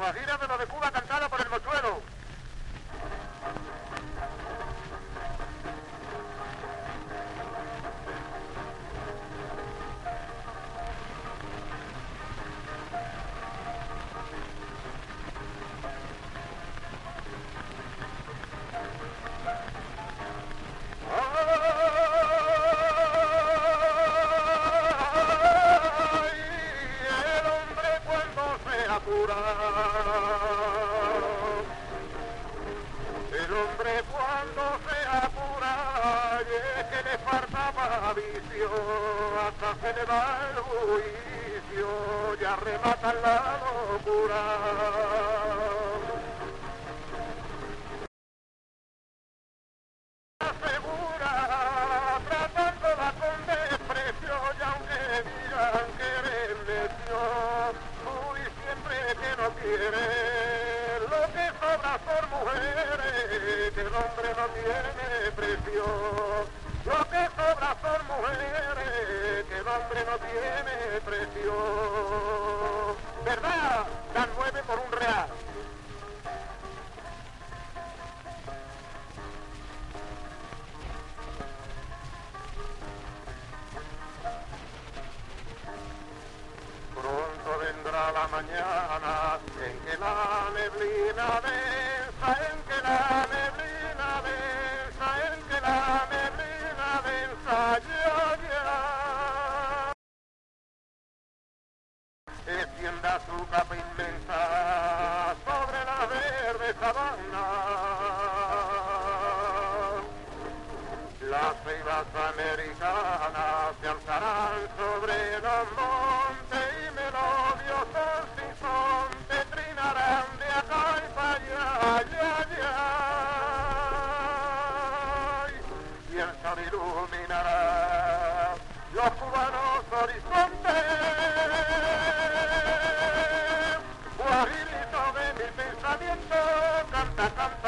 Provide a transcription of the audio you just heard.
Guajira de lo de Cuba cantada por el mochuelo. El hombre cuando se apura, y es que le faltaba vicio, hasta se le el juicio, ya remata la locura. asegura, tratándola que el hombre no tiene precio. Lo que sobra son mujeres, que el hombre no tiene precio. ¿Verdad? Dan nueve por un real. Pronto vendrá la mañana en que la neblina densa, en su capa inmensa sobre la verde sabana. Las ceibas americanas se alzarán sobre los montes y melodiosos sinsontes trinarán de acá y para allá, allá, allá. Y el sol iluminará Thank you.